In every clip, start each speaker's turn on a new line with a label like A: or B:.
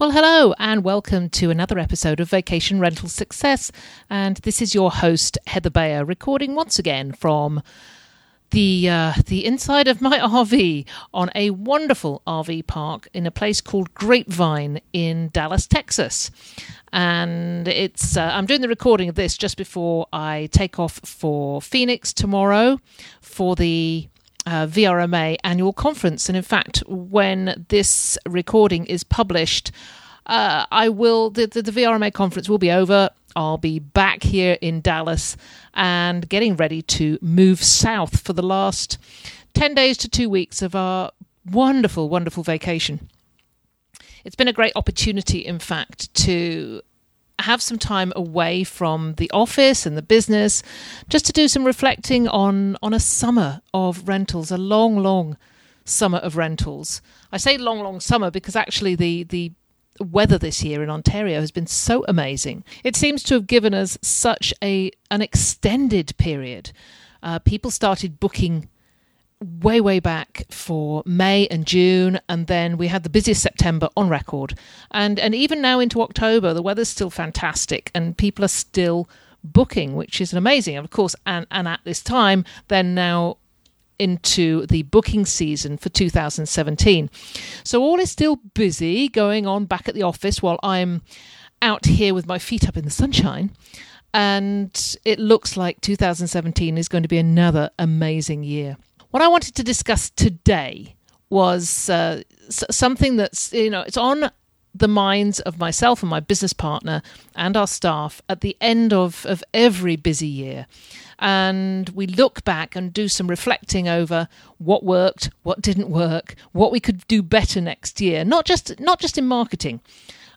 A: Well, hello, and welcome to another episode of Vacation Rental Success. And this is your host, Heather Bayer, recording once again from the uh, the inside of my RV on a wonderful RV park in a place called Grapevine in Dallas, Texas. And it's uh, I'm doing the recording of this just before I take off for Phoenix tomorrow for the uh, VRMA annual conference. And in fact, when this recording is published, uh, I will the, the, the VRMA conference will be over. I'll be back here in Dallas and getting ready to move south for the last 10 days to two weeks of our wonderful, wonderful vacation. It's been a great opportunity, in fact, to have some time away from the office and the business just to do some reflecting on on a summer of rentals a long long summer of rentals i say long long summer because actually the the weather this year in Ontario has been so amazing. It seems to have given us such a an extended period. Uh, people started booking way way back for May and June and then we had the busiest September on record and and even now into October the weather's still fantastic and people are still booking which is amazing of course and and at this time they're now into the booking season for 2017 so all is still busy going on back at the office while I'm out here with my feet up in the sunshine. And it looks like 2017 is going to be another amazing year. What I wanted to discuss today was uh, something that's, you know, it's on the minds of myself and my business partner and our staff at the end of, of every busy year. And we look back and do some reflecting over what worked, what didn't work, what we could do better next year, not just not just in marketing,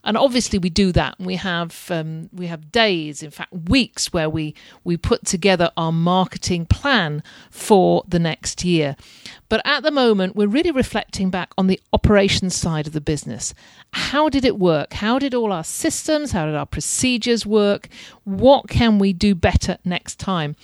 A: and obviously we do that. We have um, we have days, in fact weeks, where we we put together our marketing plan for the next year. But at the moment, we're really reflecting back on the operations side of the business. How did it work? How did all our systems, how did our procedures work? What can we do better next time?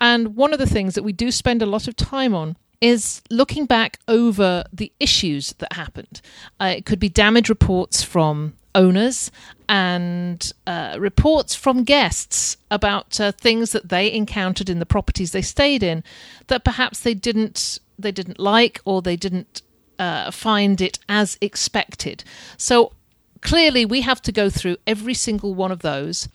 A: And one of the things that we do spend a lot of time on is looking back over the issues that happened. Uh, it could be damage reports from owners and uh, reports from guests about uh, things that they encountered in the properties they stayed in that perhaps they didn't they didn't like or they didn't uh, find it as expected. So clearly, we have to go through every single one of those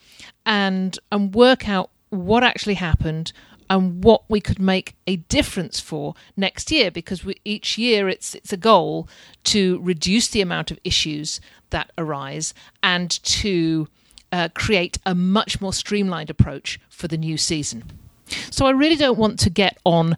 A: and and work out what actually happened and what we could make a difference for next year because we, each year it's it's a goal to reduce the amount of issues that arise and to uh, create a much more streamlined approach for the new season. So I really don't want to get on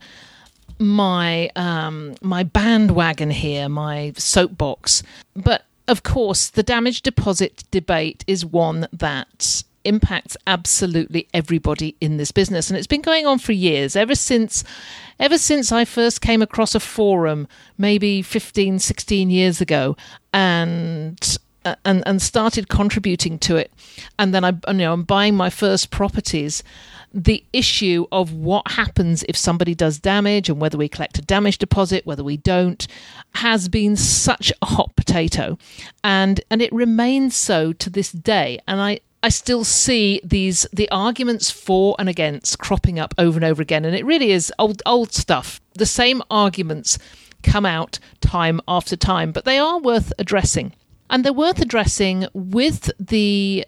A: my um, my bandwagon here, my soapbox, but of course the damage deposit debate is one that impacts absolutely everybody in this business and it's been going on for years ever since ever since I first came across a forum maybe 15 16 years ago and uh, and and started contributing to it and then I you know I'm buying my first properties the issue of what happens if somebody does damage and whether we collect a damage deposit, whether we don't, has been such a hot potato. And and it remains so to this day. And I, I still see these the arguments for and against cropping up over and over again, and it really is old old stuff. The same arguments come out time after time, but they are worth addressing, and they're worth addressing with the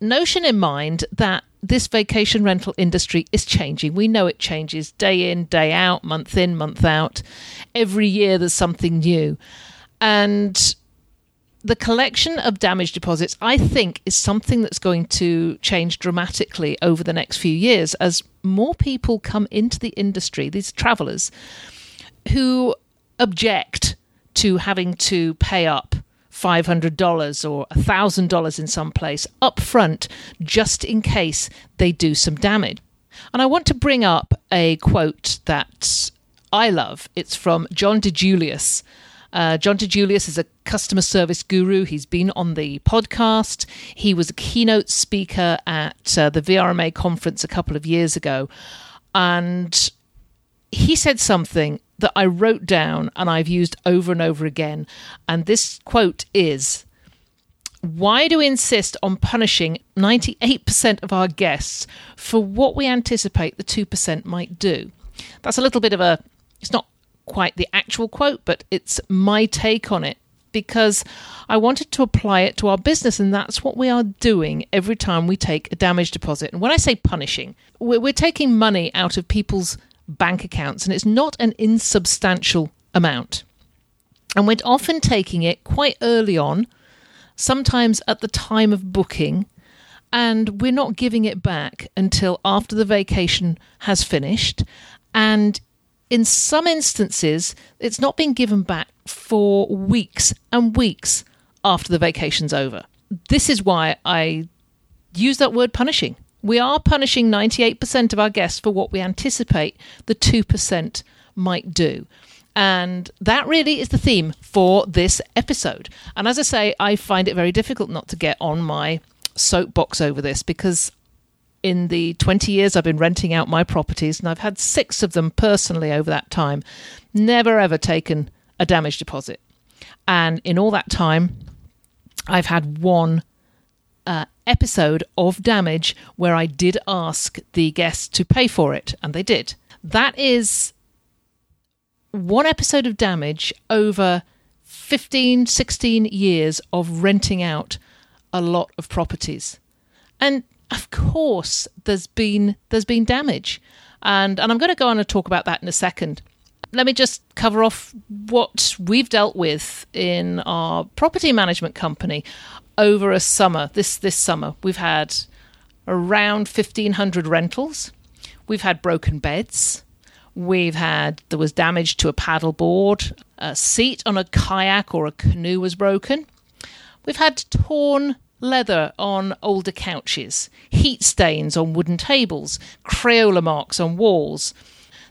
A: notion in mind that this vacation rental industry is changing. We know it changes day in, day out, month in, month out. Every year there's something new, and the collection of damage deposits, I think, is something that's going to change dramatically over the next few years as more people come into the industry, these travelers who object to having to pay up $500 or $1,000 in some place up front just in case they do some damage. And I want to bring up a quote that I love. It's from John DiJulius. Uh, John DiJulius is a customer service guru. He's been on the podcast. He was a keynote speaker at uh, the VRMA conference a couple of years ago. And he said something that I wrote down and I've used over and over again. And this quote is Why do we insist on punishing 98% of our guests for what we anticipate the 2% might do? That's a little bit of a, it's not quite the actual quote, but it's my take on it because I wanted to apply it to our business, and that's what we are doing every time we take a damage deposit. And when I say punishing, we're, we're taking money out of people's bank accounts, and it's not an insubstantial amount. And we're often taking it quite early on, sometimes at the time of booking, and we're not giving it back until after the vacation has finished. And in some instances, it's not being given back for weeks and weeks after the vacation's over. This is why I use that word punishing. We are punishing 98% of our guests for what we anticipate the 2% might do. And that really is the theme for this episode. And as I say, I find it very difficult not to get on my soapbox over this because in the 20 years I've been renting out my properties, and I've had six of them personally over that time, never ever taken a damage deposit. And in all that time, I've had one uh, episode of damage where I did ask the guests to pay for it, and they did. That is one episode of damage over 15, 16 years of renting out a lot of properties. And of course there's been there's been damage. And and I'm going to go on and talk about that in a second. Let me just cover off what we've dealt with in our property management company over a summer. This this summer, we've had around 1500 rentals. We've had broken beds. We've had there was damage to a paddle board, a seat on a kayak or a canoe was broken. We've had torn leather on older couches, heat stains on wooden tables, Crayola marks on walls,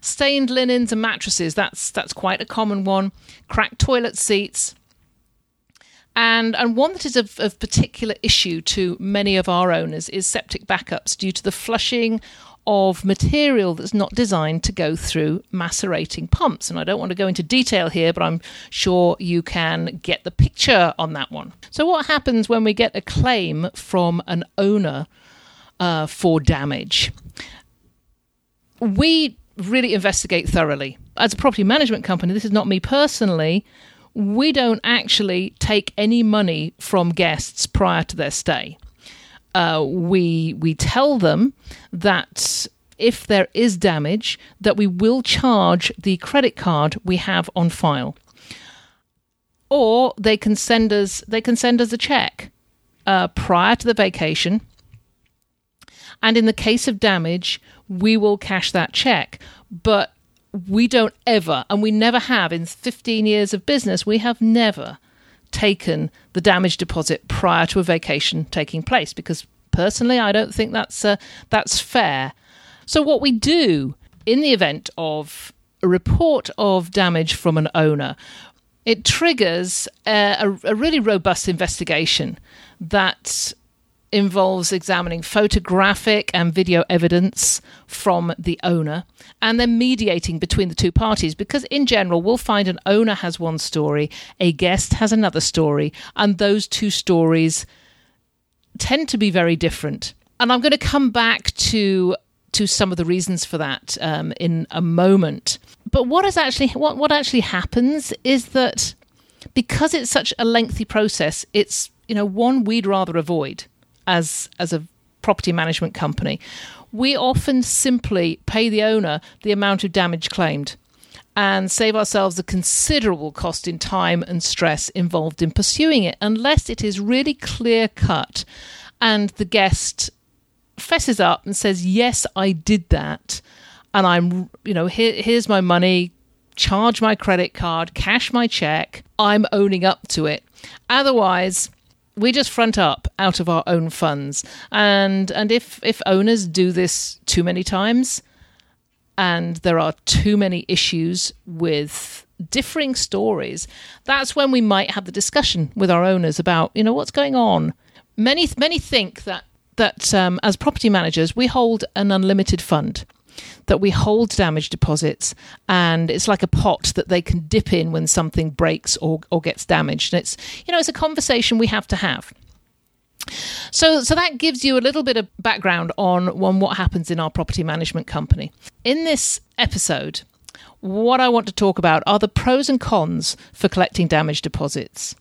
A: stained linens and mattresses. That's that's quite a common one. Cracked toilet seats, and, and one that is of, of particular issue to many of our owners is septic backups due to the flushing of material that's not designed to go through macerating pumps. And I don't want to go into detail here, but I'm sure you can get the picture on that one. So, what happens when we get a claim from an owner uh, for damage? We really investigate thoroughly. As a property management company, this is not me personally, we don't actually take any money from guests prior to their stay. Uh, we we tell them that if there is damage, that we will charge the credit card we have on file, or they can send us they can send us a check uh, prior to the vacation. And in the case of damage, we will cash that check. But we don't ever, and we never have in 15 years of business, we have never taken the damage deposit prior to a vacation taking place because personally I don't think that's uh, that's fair. So what we do in the event of a report of damage from an owner, it triggers a, a, a really robust investigation that involves examining photographic and video evidence from the owner and then mediating between the two parties because in general we'll find an owner has one story a guest has another story and those two stories tend to be very different. And i'm going to come back to to some of the reasons for that um, in a moment. But what is actually what what actually happens is that because it's such a lengthy process it's you know one we'd rather avoid as as a property management company, we often simply pay the owner the amount of damage claimed and save ourselves a considerable cost in time and stress involved in pursuing it unless it is really clear cut and the guest fesses up and says yes I did that and I'm you know here, here's my money charge my credit card cash my check I'm owning up to it. Otherwise, we just front up out of our own funds. And and if if owners do this too many times and there are too many issues with differing stories, that's when we might have the discussion with our owners about, you know, what's going on. Many many think that that um, as property managers we hold an unlimited fund that we hold damage deposits and it's like a pot that they can dip in when something breaks or, or gets damaged and it's you know it's a conversation we have to have so, so that gives you a little bit of background on, on what happens in our property management company. In this episode, what I want to talk about are the pros and cons for collecting damage deposits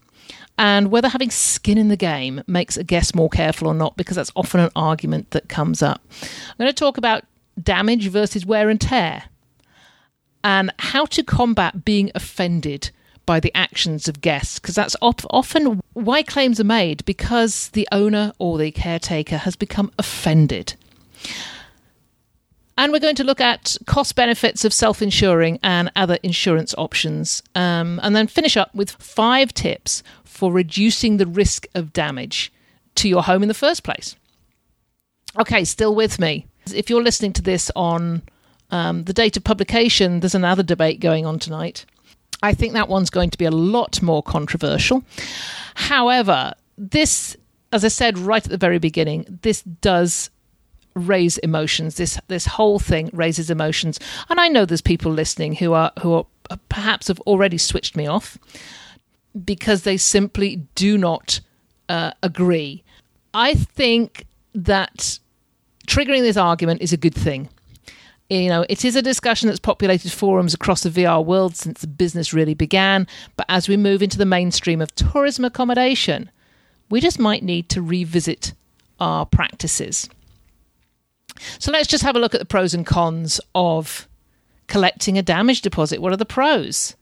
A: and whether having skin in the game makes a guest more careful or not, because that's often an argument that comes up. I'm going to talk about damage versus wear and tear and how to combat being offended by the actions of guests because that's op- often why claims are made because the owner or the caretaker has become offended. And we're going to look at cost benefits of self insuring and other insurance options. Um, and then finish up with five tips for reducing the risk of damage to your home in the first place. Okay, still with me. If you're listening to this on um, the date of publication, there's another debate going on tonight. I think that one's going to be a lot more controversial. However, this, as I said right at the very beginning, this does raise emotions. This this whole thing raises emotions, and I know there's people listening who are who are perhaps have already switched me off because they simply do not uh, agree. I think that triggering this argument is a good thing you know, it is a discussion that's populated forums across the VR world since the business really began. But as we move into the mainstream of tourism accommodation, we just might need to revisit our practices. So let's just have a look at the pros and cons of collecting a damage deposit. What are the pros?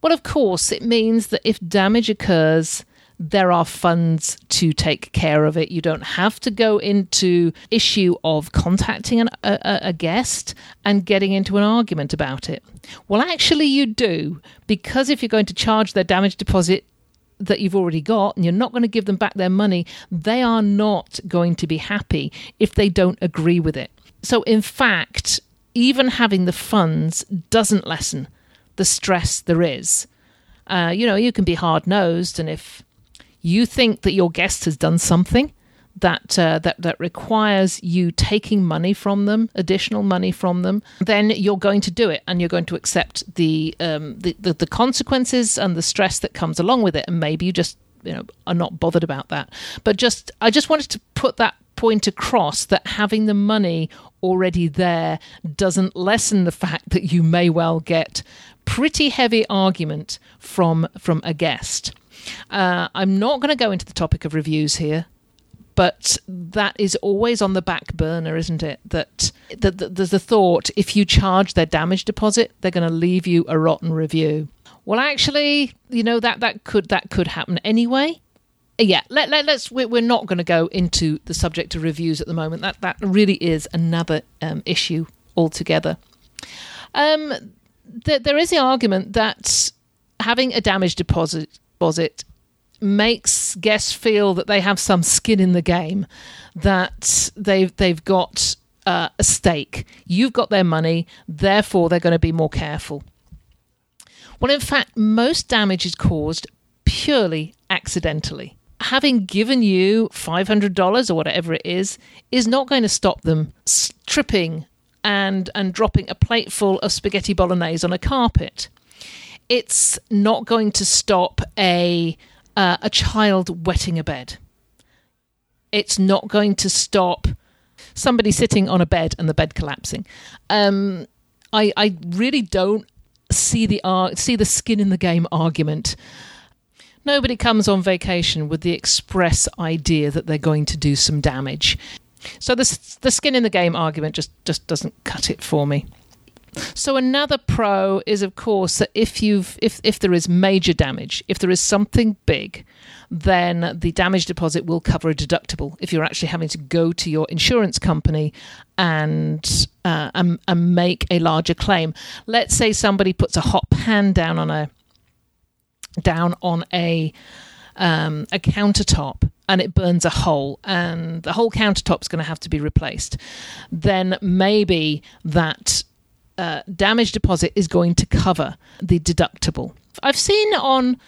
A: Well, of course, it means that if damage occurs, there are funds to take care of it. You don't have to go into issue of contacting an, a, a guest and getting into an argument about it. Well, actually, you do because if you're going to charge their damage deposit that you've already got and you're not going to give them back their money, they are not going to be happy if they don't agree with it. So, in fact, even having the funds doesn't lessen the stress there is. Uh, you know, you can be hard nosed, and if you think that your guest has done something that uh, that that requires you taking money from them, additional money from them, then you're going to do it, and you're going to accept the, um, the, the the consequences and the stress that comes along with it. And maybe you just you know are not bothered about that. But just I just wanted to put that point across that having the money already there doesn't lessen the fact that you may well get pretty heavy argument from from a guest. Uh, I'm not going to go into the topic of reviews here, but that is always on the back burner, isn't it? That, that, there's a thought if you charge their damage deposit, they're going to leave you a rotten review. Well, actually, you know that that could that could happen anyway. Yeah, let, let, us we're not going to go into the subject of reviews at the moment. That that really is another um, issue altogether. Um, th- there is the argument that having a damage deposit makes guests feel that they have some skin in the game, that they've they've got uh, a stake. You've got their money, therefore they're going to be more careful. Well, in fact, most damage is caused purely accidentally. Having given you $500 or whatever it is, is not going to stop them tripping and, and dropping a plateful of spaghetti bolognese on a carpet it's not going to stop a uh, a child wetting a bed. It's not going to stop somebody sitting on a bed and the bed collapsing. Um, I I really don't see the uh, see the skin in the game argument. Nobody comes on vacation with the express idea that they're going to do some damage. So the the skin in the game argument just just doesn't cut it for me. So another pro is, of course, that if you've if if there is major damage, if there is something big, then the damage deposit will cover a deductible. If you're actually having to go to your insurance company and uh, and, and make a larger claim, let's say somebody puts a hot pan down on a down on a um, a countertop and it burns a hole and the whole countertop's going to have to be replaced, then maybe that uh, damage deposit is going to cover the deductible. I've seen on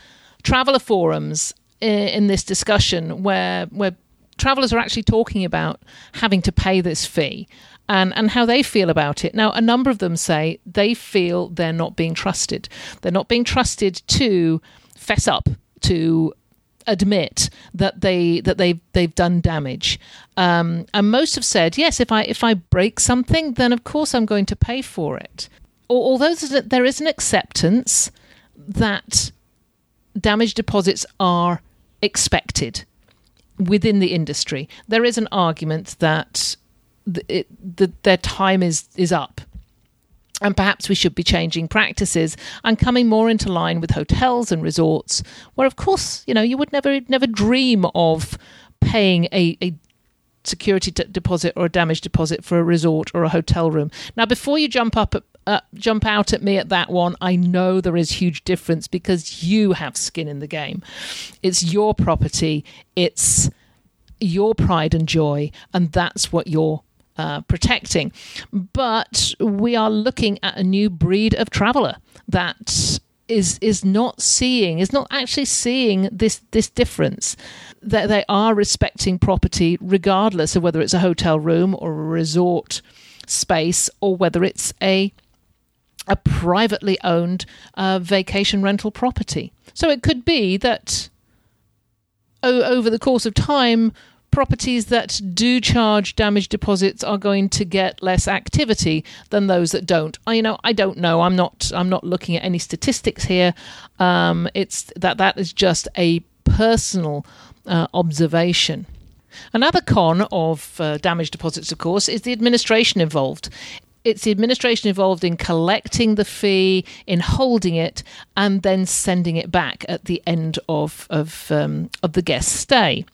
A: traveler forums in, in this discussion where where travelers are actually talking about having to pay this fee and, and how they feel about it. Now, a number of them say they feel they're not being trusted. They're not being trusted to fess up to admit that they that they they've done damage. Um, and most have said, yes, if I if I break something, then of course I'm going to pay for it. Although there is an acceptance that damage deposits are expected within the industry, there is an argument that it, the, their time is is up and perhaps we should be changing practices and coming more into line with hotels and resorts, where, of course, you know, you would never never dream of paying a, a security d- deposit or a damage deposit for a resort or a hotel room. Now, before you jump up at, uh, jump out at me at that one, I know there is huge difference because you have skin in the game. It's your property. It's your pride and joy, and that's what you're uh, protecting. But we are looking at a new breed of traveller that is is not seeing is not actually seeing this this difference that they are respecting property regardless of whether it's a hotel room or a resort space or whether it's a a privately owned uh, vacation rental property so it could be that o- over the course of time properties that do charge damage deposits are going to get less activity than those that don't. I, you know, I don't know. I'm not. I'm not looking at any statistics here. Um, it's that that is just a personal uh, observation. Another con of uh, damage deposits, of course, is the administration involved. It's the administration involved in collecting the fee, in holding it, and then sending it back at the end of of um, of the guest stay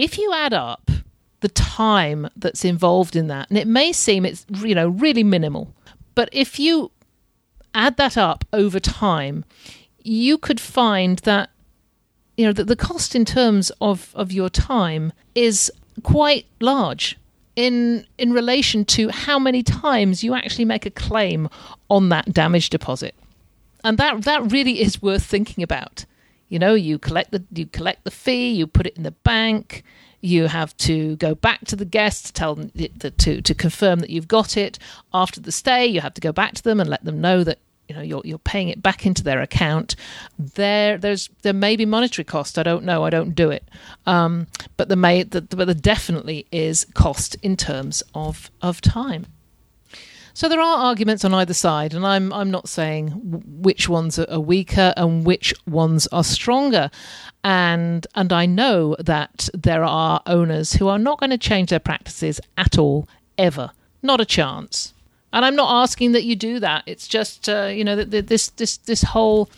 A: if you add up the time that's involved in that, and it may seem it's you know really minimal, but if you add that up over time, you could find that you know that the cost in terms of of your time is quite large in in relation to how many times you actually make a claim on that damage deposit. And that that really is worth thinking about. You know, you collect the you collect the fee, you put it in the bank, you have to go back to the guest to tell them to to confirm that you've got it. After the stay, you have to go back to them and let them know that you know you're you're paying it back into their account. There there's there may be monetary cost. I don't know. I don't do it. Um, but there may the, but there definitely is cost in terms of of time. So there are arguments on either side, and I'm I'm not saying which ones are weaker and which ones are stronger. And and I know that there are owners who are not going to change their practices at all ever, not a chance. And I'm not asking that you do that. It's just uh, you know that this this this whole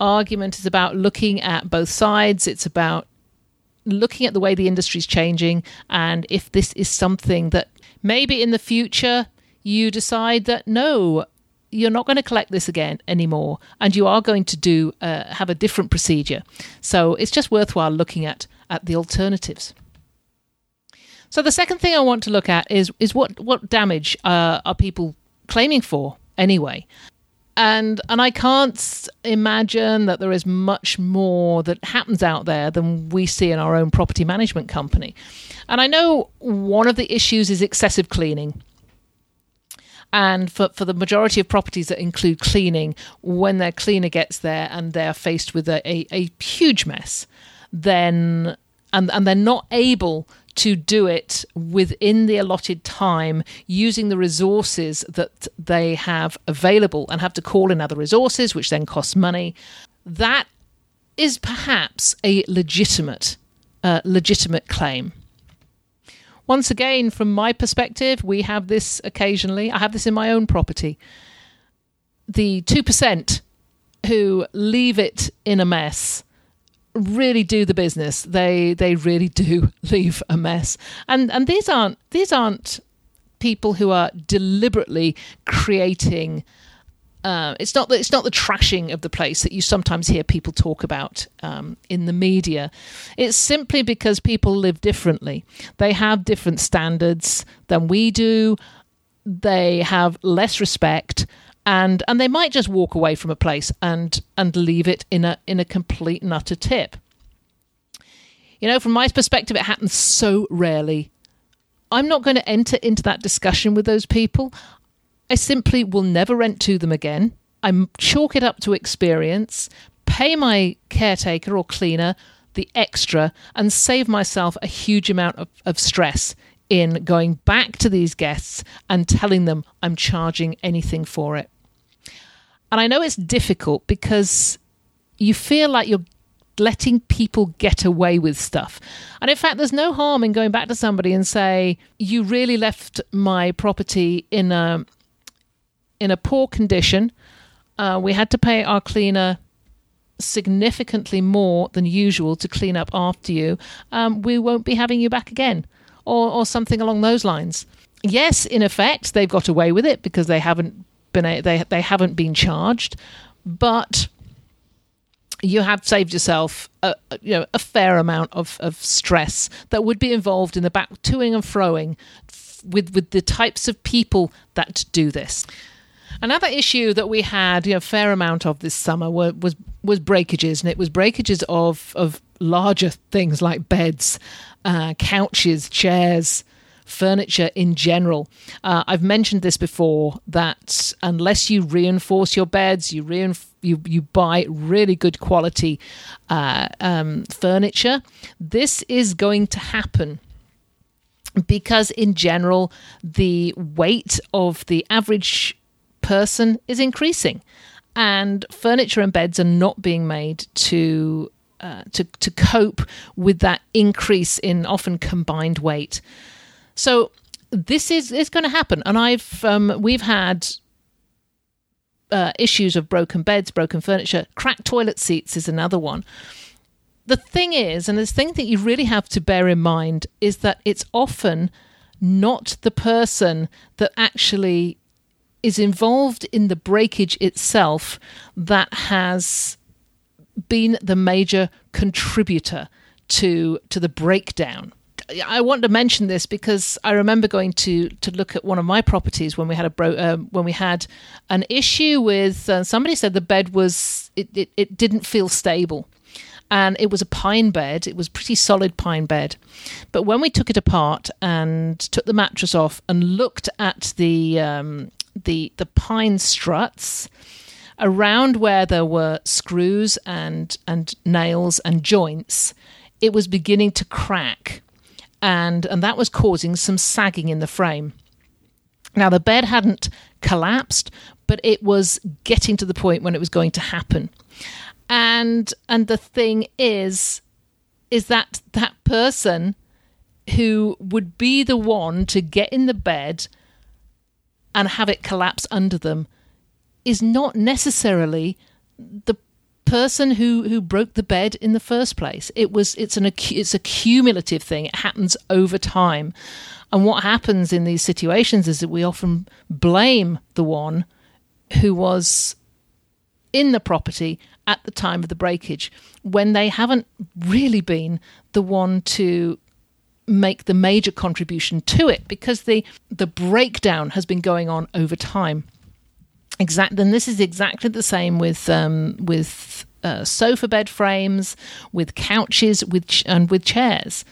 A: argument is about looking at both sides. It's about looking at the way the industry is changing and if this is something that maybe in the future you decide that no, you're not going to collect this again anymore, and you are going to do uh, have a different procedure. So it's just worthwhile looking at at the alternatives. So the second thing I want to look at is is what what damage uh, are people claiming for anyway, and and I can't imagine that there is much more that happens out there than we see in our own property management company. And I know one of the issues is excessive cleaning. And for, for the majority of properties that include cleaning, when their cleaner gets there and they're faced with a, a, a huge mess, then and, and they're not able to do it within the allotted time using the resources that they have available and have to call in other resources, which then costs money. That is perhaps a legitimate, uh, legitimate claim. Once again, from my perspective, we have this occasionally. I have this in my own property. The 2% who leave it in a mess really do the business. They they really do leave a mess. And and these aren't these aren't people who are deliberately creating uh, it's not the, it's not the trashing of the place that you sometimes hear people talk about um, in the media. It's simply because people live differently. They have different standards than we do. They have less respect, and and they might just walk away from a place and and leave it in a in a complete and utter tip. You know, from my perspective, it happens so rarely. I'm not going to enter into that discussion with those people. I simply will never rent to them again. I chalk it up to experience, pay my caretaker or cleaner the extra, and save myself a huge amount of, of stress in going back to these guests and telling them I'm charging anything for it. And I know it's difficult because you feel like you're letting people get away with stuff. And in fact, there's no harm in going back to somebody and say, "You really left my property in a in a poor condition. Uh, we had to pay our cleaner significantly more than usual to clean up after you. Um, we won't be having you back again, or or something along those lines." Yes, in effect, they've got away with it because they haven't been a, they they haven't been charged, but you have saved yourself a, you know a fair amount of, of stress that would be involved in the back toing and froing with with the types of people that do this. Another issue that we had you know, a fair amount of this summer were, was was breakages, and it was breakages of of larger things like beds, uh, couches, chairs, furniture in general. Uh, I've mentioned this before that unless you reinforce your beds, you reinforce you, you buy really good quality uh, um, furniture, this is going to happen because, in general, the weight of the average person is increasing, and furniture and beds are not being made to uh, to to cope with that increase in often combined weight. So this is is going to happen, and I've um, we've had uh, issues of broken beds, broken furniture, cracked toilet seats is another one. The thing is, and the thing that you really have to bear in mind is that it's often not the person that actually is involved in the breakage itself that has been the major contributor to to the breakdown. I want to mention this because I remember going to to look at one of my properties when we had a bro- uh, when we had an issue with uh, somebody said the bed was it, it, it didn't feel stable. And it was a pine bed. It was pretty solid pine bed. But when we took it apart and took the mattress off and looked at the um, the the pine struts around where there were screws and and nails and joints it was beginning to crack and and that was causing some sagging in the frame. Now the bed hadn't collapsed, but it was getting to the point when it was going to happen. And and the thing is is that that person who would be the one to get in the bed and have it collapse under them is not necessarily the person who who broke the bed in the first place. It was it's an it's a cumulative thing. It happens over time. And what happens in these situations is that we often blame the one who was in the property at the time of the breakage when they haven't really been the one to make the major contribution to it because the the breakdown has been going on over time exact and this is exactly the same with um, with uh, sofa bed frames, with couches, with ch- and with chairs.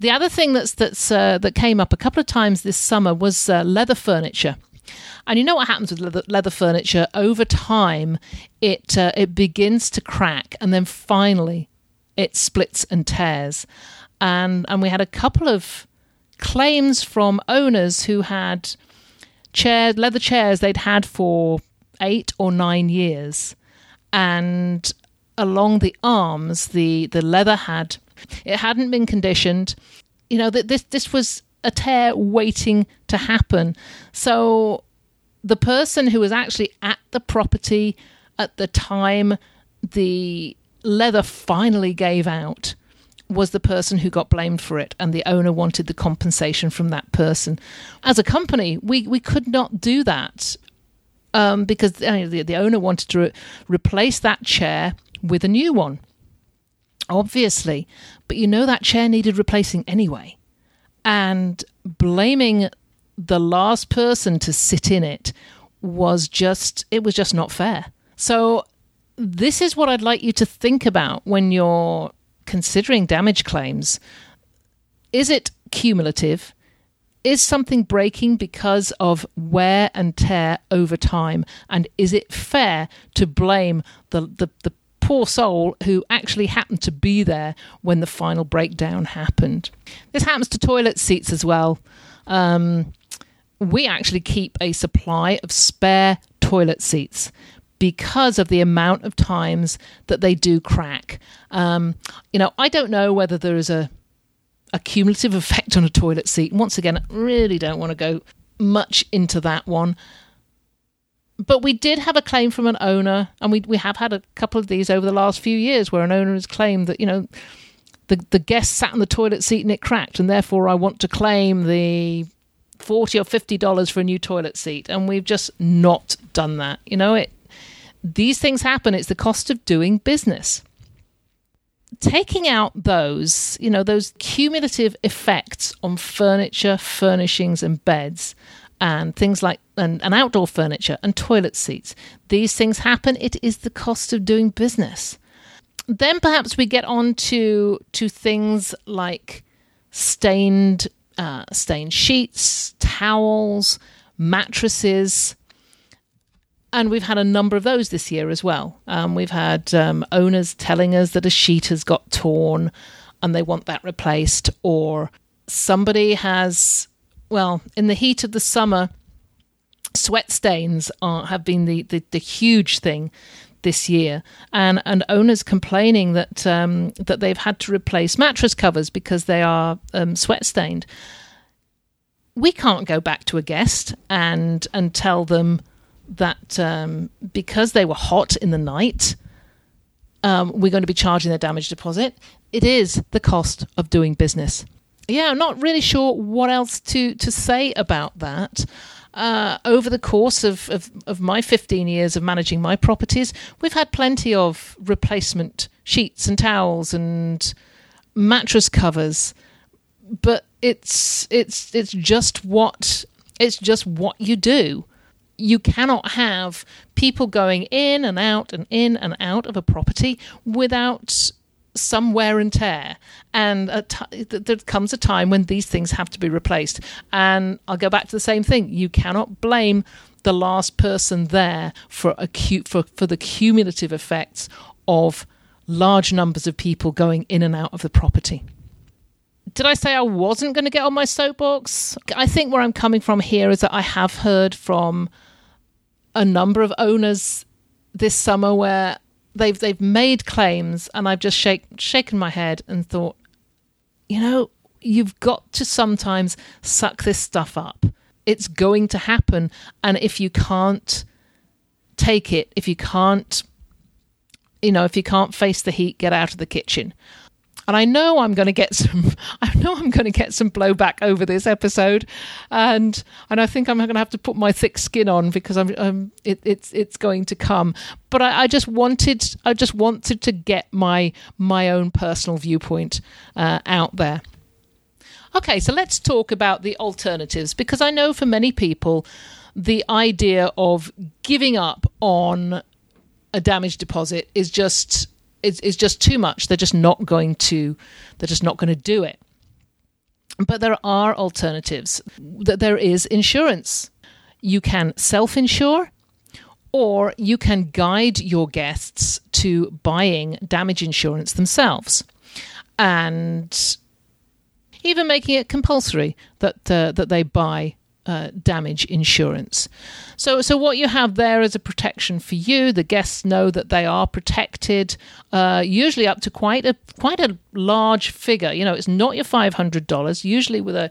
A: The other thing that's that's uh, that came up a couple of times this summer was uh, leather furniture. And you know what happens with leather, leather furniture over time? It uh, it begins to crack, and then finally, it splits and tears. And and we had a couple of claims from owners who had chair leather chairs they'd had for eight or nine years, and along the arms, the the leather had it hadn't been conditioned. You know that this this was a tear waiting to happen. So the person who was actually at the property at the time the leather finally gave out was the person who got blamed for it and the owner wanted the compensation from that person as a company we we could not do that um, because the, the owner wanted to re- replace that chair with a new one. Obviously, but you know that chair needed replacing anyway. And blaming the last person to sit in it was just, it was just not fair. So, this is what I'd like you to think about when you're considering damage claims. Is it cumulative? Is something breaking because of wear and tear over time? And is it fair to blame the, the, the poor soul who actually happened to be there when the final breakdown happened? This happens to toilet seats as well. Um, we actually keep a supply of spare toilet seats because of the amount of times that they do crack. Um, you know, I don't know whether there is a a cumulative effect on a toilet seat. Once again, I really don't want to go much into that one. But we did have a claim from an owner, and we we have had a couple of these over the last few years where an owner has claimed that, you know, the, the guest sat in the toilet seat and it cracked, and therefore I want to claim the forty or fifty dollars for a new toilet seat. And we've just not done that. You know, it these things happen. It's the cost of doing business taking out those, you know, those cumulative effects on furniture, furnishings, and beds, and things like and, and outdoor furniture and toilet seats, these things happen. It is the cost of doing business. Then perhaps we get on to to things like stained uh, stained sheets, towels, mattresses, and we've had a number of those this year as well. Um, we've had um, owners telling us that a sheet has got torn and they want that replaced, or somebody has, well, in the heat of the summer, sweat stains are, have been the, the, the huge thing this year, and and owners complaining that um, that they've had to replace mattress covers because they are um, sweat stained. We can't go back to a guest and and tell them that um, because they were hot in the night, um, we're going to be charging their damage deposit. It is the cost of doing business. Yeah, I'm not really sure what else to, to say about that. Uh, over the course of, of, of, my 15 years of managing my properties, we've had plenty of replacement sheets and towels and mattress covers. But it's it's it's just what it's just what you do you cannot have people going in and out and in and out of a property without some wear and tear. And t- there comes a time when these things have to be replaced. And I'll go back to the same thing. You cannot blame the last person there for, acute, for, for the cumulative effects of large numbers of people going in and out of the property. Did I say I wasn't going to get on my soapbox? I think where I'm coming from here is that I have heard from a number of owners this summer where they've they've made claims and I've just shake, shaken my head and thought, you know, you've got to sometimes suck this stuff up. It's going to happen and if you can't take it, if you can't you know, if you can't face the heat, get out of the kitchen and I know I'm going to get some. I know I'm going to get some blowback over this episode, and and I think I'm going to have to put my thick skin on because I'm. It, it's it's going to come. But I, I, just wanted. I just wanted to get my my own personal viewpoint uh, out there. Okay, so let's talk about the alternatives because I know for many people, the idea of giving up on a damage deposit is just is just too much. They're just not going to they're just not going to do it. But there are alternatives. That there is insurance. You can self-insure or you can guide your guests to buying damage insurance themselves. And even making it compulsory that uh, that they buy uh, damage insurance. So, so what you have there is a protection for you. The guests know that they are protected, uh, usually up to quite a quite a large figure. You know, it's not your five hundred dollars. Usually, with a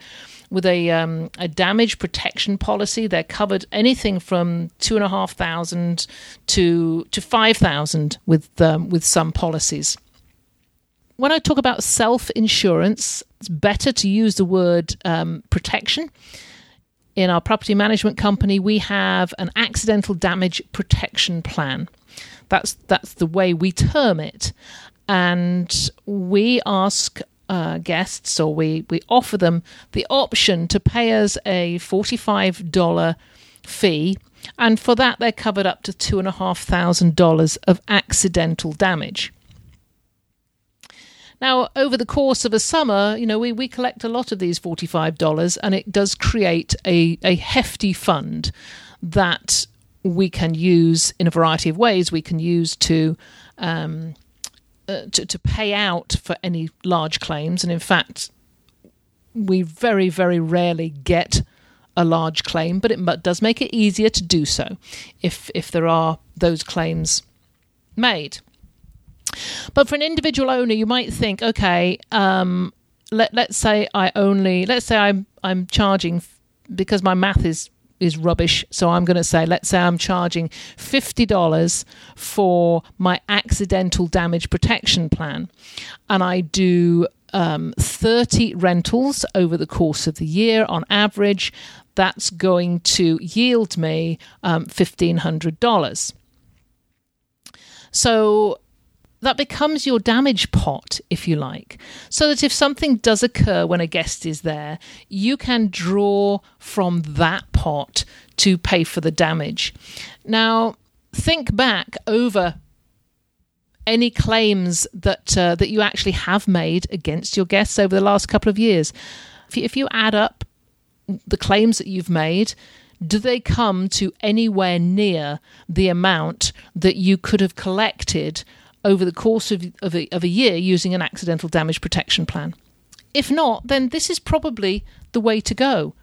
A: with a um, a damage protection policy, they're covered anything from two and a half thousand to to five thousand with um, with some policies. When I talk about self insurance, it's better to use the word um, protection in our property management company, we have an accidental damage protection plan. That's that's the way we term it, and we ask uh, guests or we we offer them the option to pay us a forty five dollar fee, and for that they're covered up to two and a half thousand dollars of accidental damage. Now, over the course of a summer, you know, we, we collect a lot of these $45 and it does create a, a hefty fund that we can use in a variety of ways. We can use to, um, uh, to, to pay out for any large claims. And in fact, we very, very rarely get a large claim, but it does make it easier to do so if, if there are those claims made. But for an individual owner, you might think, okay, um, let let's say I only let's say I'm I'm charging because my math is is rubbish. So I'm going to say, let's say I'm charging fifty dollars for my accidental damage protection plan, and I do um, 30 rentals over the course of the year on average. That's going to yield me um, $1,500. So that becomes your damage pot, if you like, so that if something does occur when a guest is there, you can draw from that pot to pay for the damage. Now, think back over any claims that uh, that you actually have made against your guests over the last couple of years. If you, if you add up the claims that you've made, do they come to anywhere near the amount that you could have collected over the course of, of, a, of a year using an accidental damage protection plan. If not, then this is probably the way to go.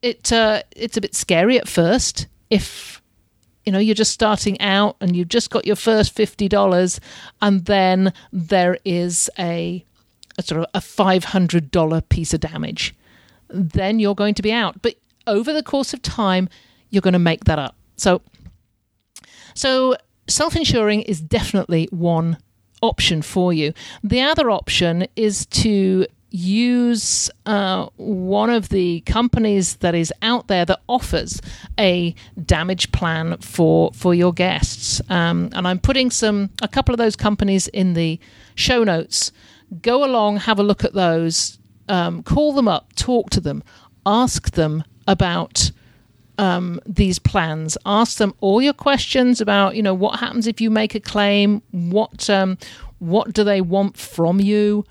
A: It uh, it's a bit scary at first if you know you're just starting out and you've just got your first fifty dollars, and then there is a, a sort of a five hundred dollar piece of damage. Then you're going to be out. But over the course of time, you're going to make that up. So, so self insuring is definitely one option for you. The other option is to use uh, one of the companies that is out there that offers a damage plan for for your guests. Um, and I'm putting some a couple of those companies in the show notes. Go along, have a look at those, um, call them up, talk to them, ask them about um, these plans. Ask them all your questions about, you know, what happens if you make a claim. What um, what do they want from you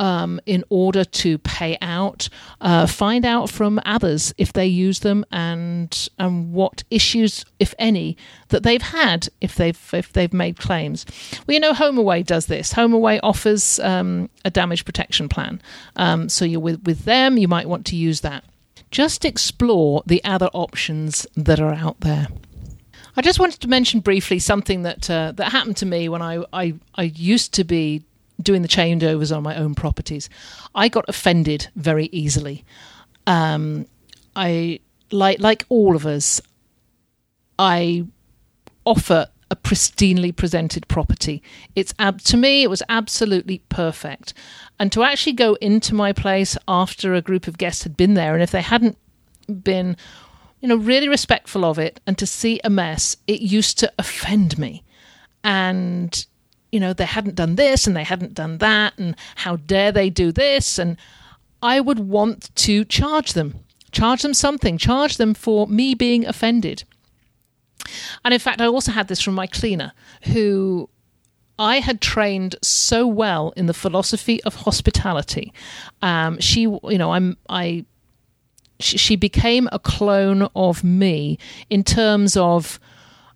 A: um, in order to pay out? Uh, find out from others if they use them and and what issues, if any, that they've had if they've if they've made claims. Well, you know, HomeAway does this. HomeAway offers um, a damage protection plan. Um, so you're with with them. You might want to use that just explore the other options that are out there. I just wanted to mention briefly something that uh, that happened to me when I, I, I used to be doing the changeovers on my own properties. I got offended very easily. Um, I like like all of us. I offer a pristinely presented property. It's ab- to me, it was absolutely perfect. And to actually go into my place after a group of guests had been there, and if they hadn't been, you know, really respectful of it, and to see a mess, it used to offend me. And you know, they hadn't done this and they hadn't done that, and how dare they do this? And I would want to charge them, charge them something, charge them for me being offended. And in fact, I also had this from my cleaner, who I had trained so well in the philosophy of hospitality. Um, she, you know, I'm, I, she, she became a clone of me in terms of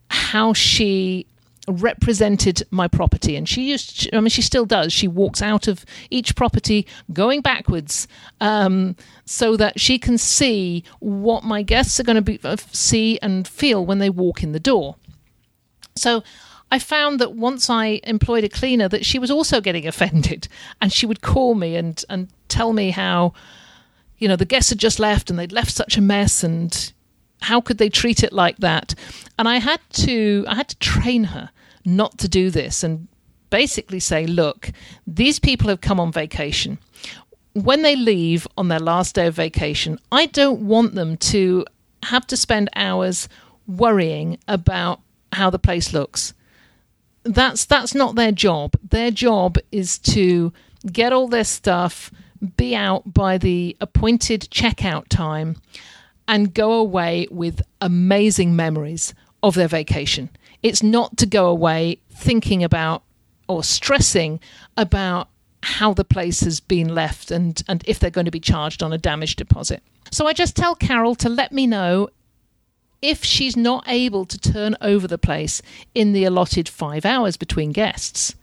A: how she represented my property. And she used i mean she still does. She walks out of each property going backwards um, so that she can see what my guests are going to be uh, see and feel when they walk in the door. So I found that once I employed a cleaner that she was also getting offended. And she would call me and, and tell me how, you know, the guests had just left and they'd left such a mess and how could they treat it like that? And I had to I had to train her not to do this and basically say, look, these people have come on vacation. when they leave on their last day of vacation, I don't want them to have to spend hours worrying about how the place looks. That's that's not their job. Their job is to get all their stuff, be out by the appointed checkout time, and go away with amazing memories of their vacation. It's not to go away thinking about or stressing about how the place has been left and, and if they're going to be charged on a damage deposit. So I just tell Carol to let me know if she's not able to turn over the place in the allotted five hours between guests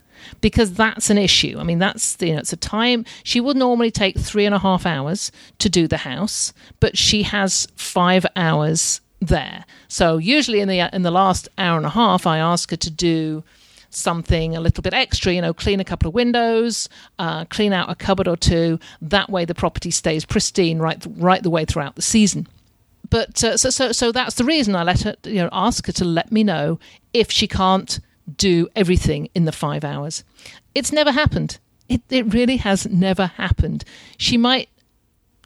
A: because that's an issue. I mean, that's you know, it's a time she would normally take three and a half hours to do the house, but she has five hours there. So usually in the in the last hour and a half, I ask her to do something a little bit extra, you know, clean a couple of windows, uh, clean out a cupboard or two. That way, the property stays pristine right right the way throughout the season but uh, so so so that's the reason I let her you know ask her to let me know if she can't do everything in the five hours. It's never happened. It it really has never happened. She might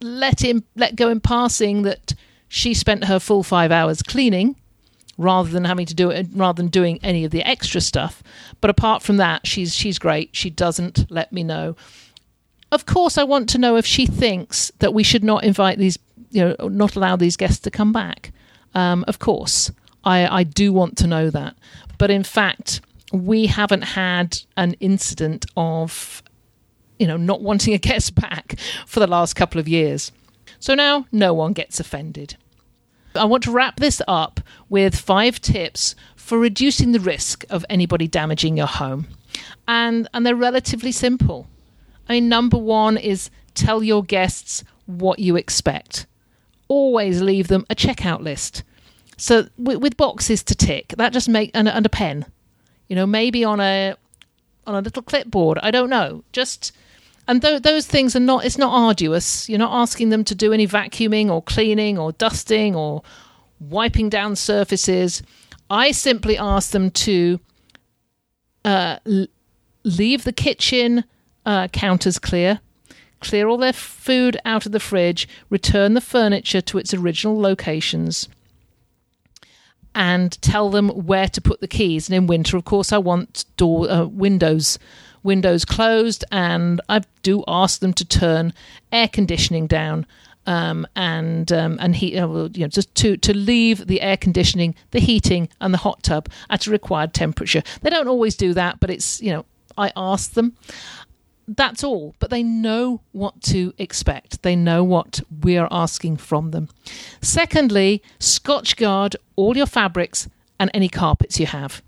A: let him let go in passing that she spent her full five hours cleaning rather than having to do it rather than doing any of the extra stuff. But apart from that, she's she's great. She doesn't let me know. Of course, I want to know if she thinks that we should not invite these you know, not allow these guests to come back. Um, of course, I, I do want to know that. But in fact, we haven't had an incident of, you know, not wanting a guest back for the last couple of years. So now no one gets offended. I want to wrap this up with five tips for reducing the risk of anybody damaging your home. And, and they're relatively simple. I mean, number one is tell your guests what you expect always leave them a checkout list. So with, with boxes to tick, that just make and, and a pen, you know, maybe on a on a little clipboard. I don't know. Just and th- those things are not. It's not arduous. You're not asking them to do any vacuuming or cleaning or dusting or wiping down surfaces. I simply ask them to uh, l- leave the kitchen uh, counters clear clear all their food out of the fridge, return the furniture to its original locations, and tell them where to put the keys. And in winter, of course, I want door uh, windows windows closed, and I do ask them to turn air conditioning down. Um, and um, and heat, uh, you know, just to to leave the air conditioning, the heating, and the hot tub at a required temperature. They don't always do that, but it's you know I ask them that's all, but they know what to expect. They know what we're asking from them. Secondly, Scotchgard all your fabrics and any carpets you have.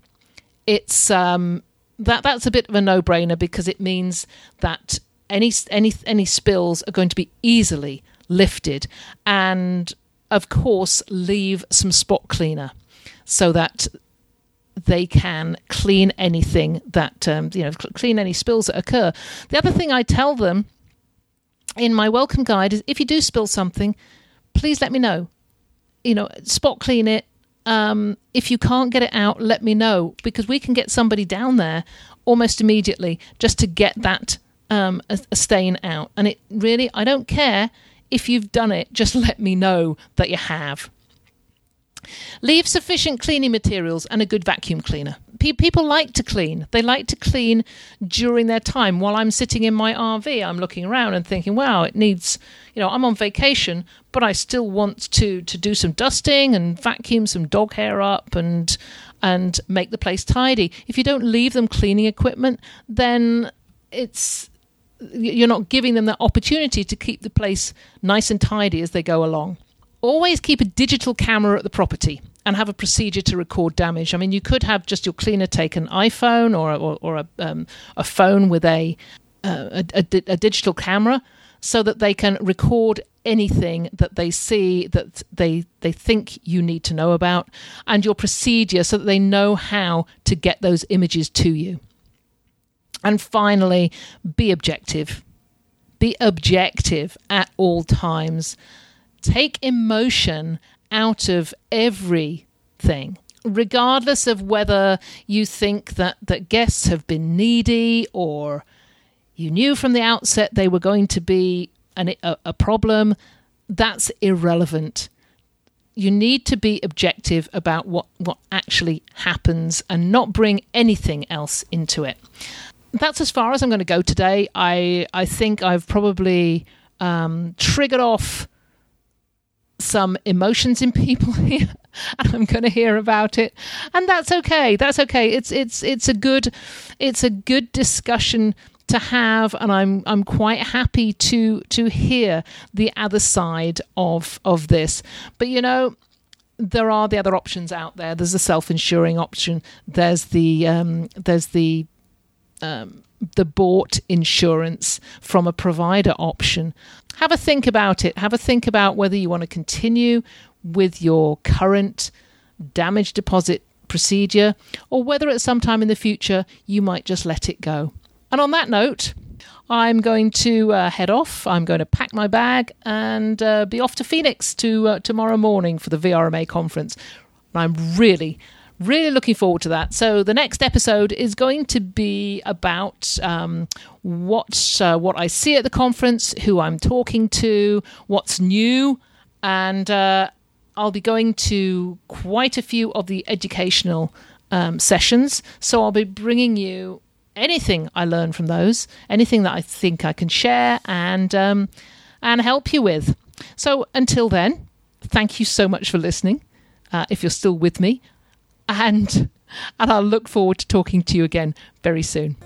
A: It's um, that that's a bit of a no-brainer because it means that any any any spills are going to be easily lifted, and of course leave some spot cleaner so that they can clean anything that um, you know clean any spills that occur. The other thing I tell them in my welcome guide is if you do spill something, please let me know. You know, spot clean it. Um, if you can't get it out, let me know because we can get somebody down there almost immediately just to get that um, a, a stain out. And it really, I don't care if you've done it. Just let me know that you have. Leave sufficient cleaning materials and a good vacuum cleaner. Pe- people like to clean. They like to clean during their time. While I'm sitting in my RV, I'm looking around and thinking, wow, it needs, you know, I'm on vacation, but I still want to, to do some dusting and vacuum some dog hair up and and make the place tidy. If you don't leave them cleaning equipment, then it's you're not giving them that opportunity to keep the place nice and tidy as they go along always keep a digital camera at the property and have a procedure to record damage. I mean, you could have just your cleaner take an iPhone or or, or a um, a phone with a, uh, a, a, a digital camera so that they can record anything that they see that they they think you need to know about and your procedure so that they know how to get those images to you. And finally, be objective. Be objective at all times take emotion out of everything regardless of whether you think that, that guests have been needy or you knew from the outset they were going to be an, a, a problem, that's irrelevant. You need to be objective about what, what actually happens and not bring anything else into it. That's as far as I'm going to go today. I, I think I've probably um, triggered off some emotions in people here and I'm going to hear about it. And that's okay that's okay. It's it's it's a good it's a good discussion to have and I'm I'm quite happy to to hear the other side of of this. But you know there are the other options out there. There's the self-insuring option. There's the um, there's the um, the bought insurance from a provider option. Have a think about it. Have a think about whether you want to continue with your current damage deposit procedure or whether at some time in the future you might just let it go. And on that note, I'm going to uh, head off. I'm going to pack my bag and uh, be off to Phoenix to uh, tomorrow morning for the VRMA conference. I'm really really looking forward to that. So the next episode is going to be about um, what uh, what I see at the conference, who I'm talking to, what's new, and uh, I'll be going to quite a few of the educational um, sessions. So I'll be bringing you anything I learn from those, anything that I think I can share and um, and help you with. So until then, thank you so much for listening. Uh, if you're still with me, and and I'll look forward to talking to you again very soon.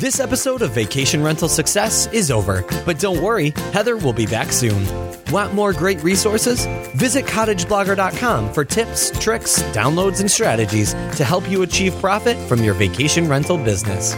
B: This episode of Vacation Rental Success is over, but don't worry, Heather will be back soon. Want more great resources? Visit cottageblogger.com for tips, tricks, downloads, and strategies to help you achieve profit from your vacation rental business.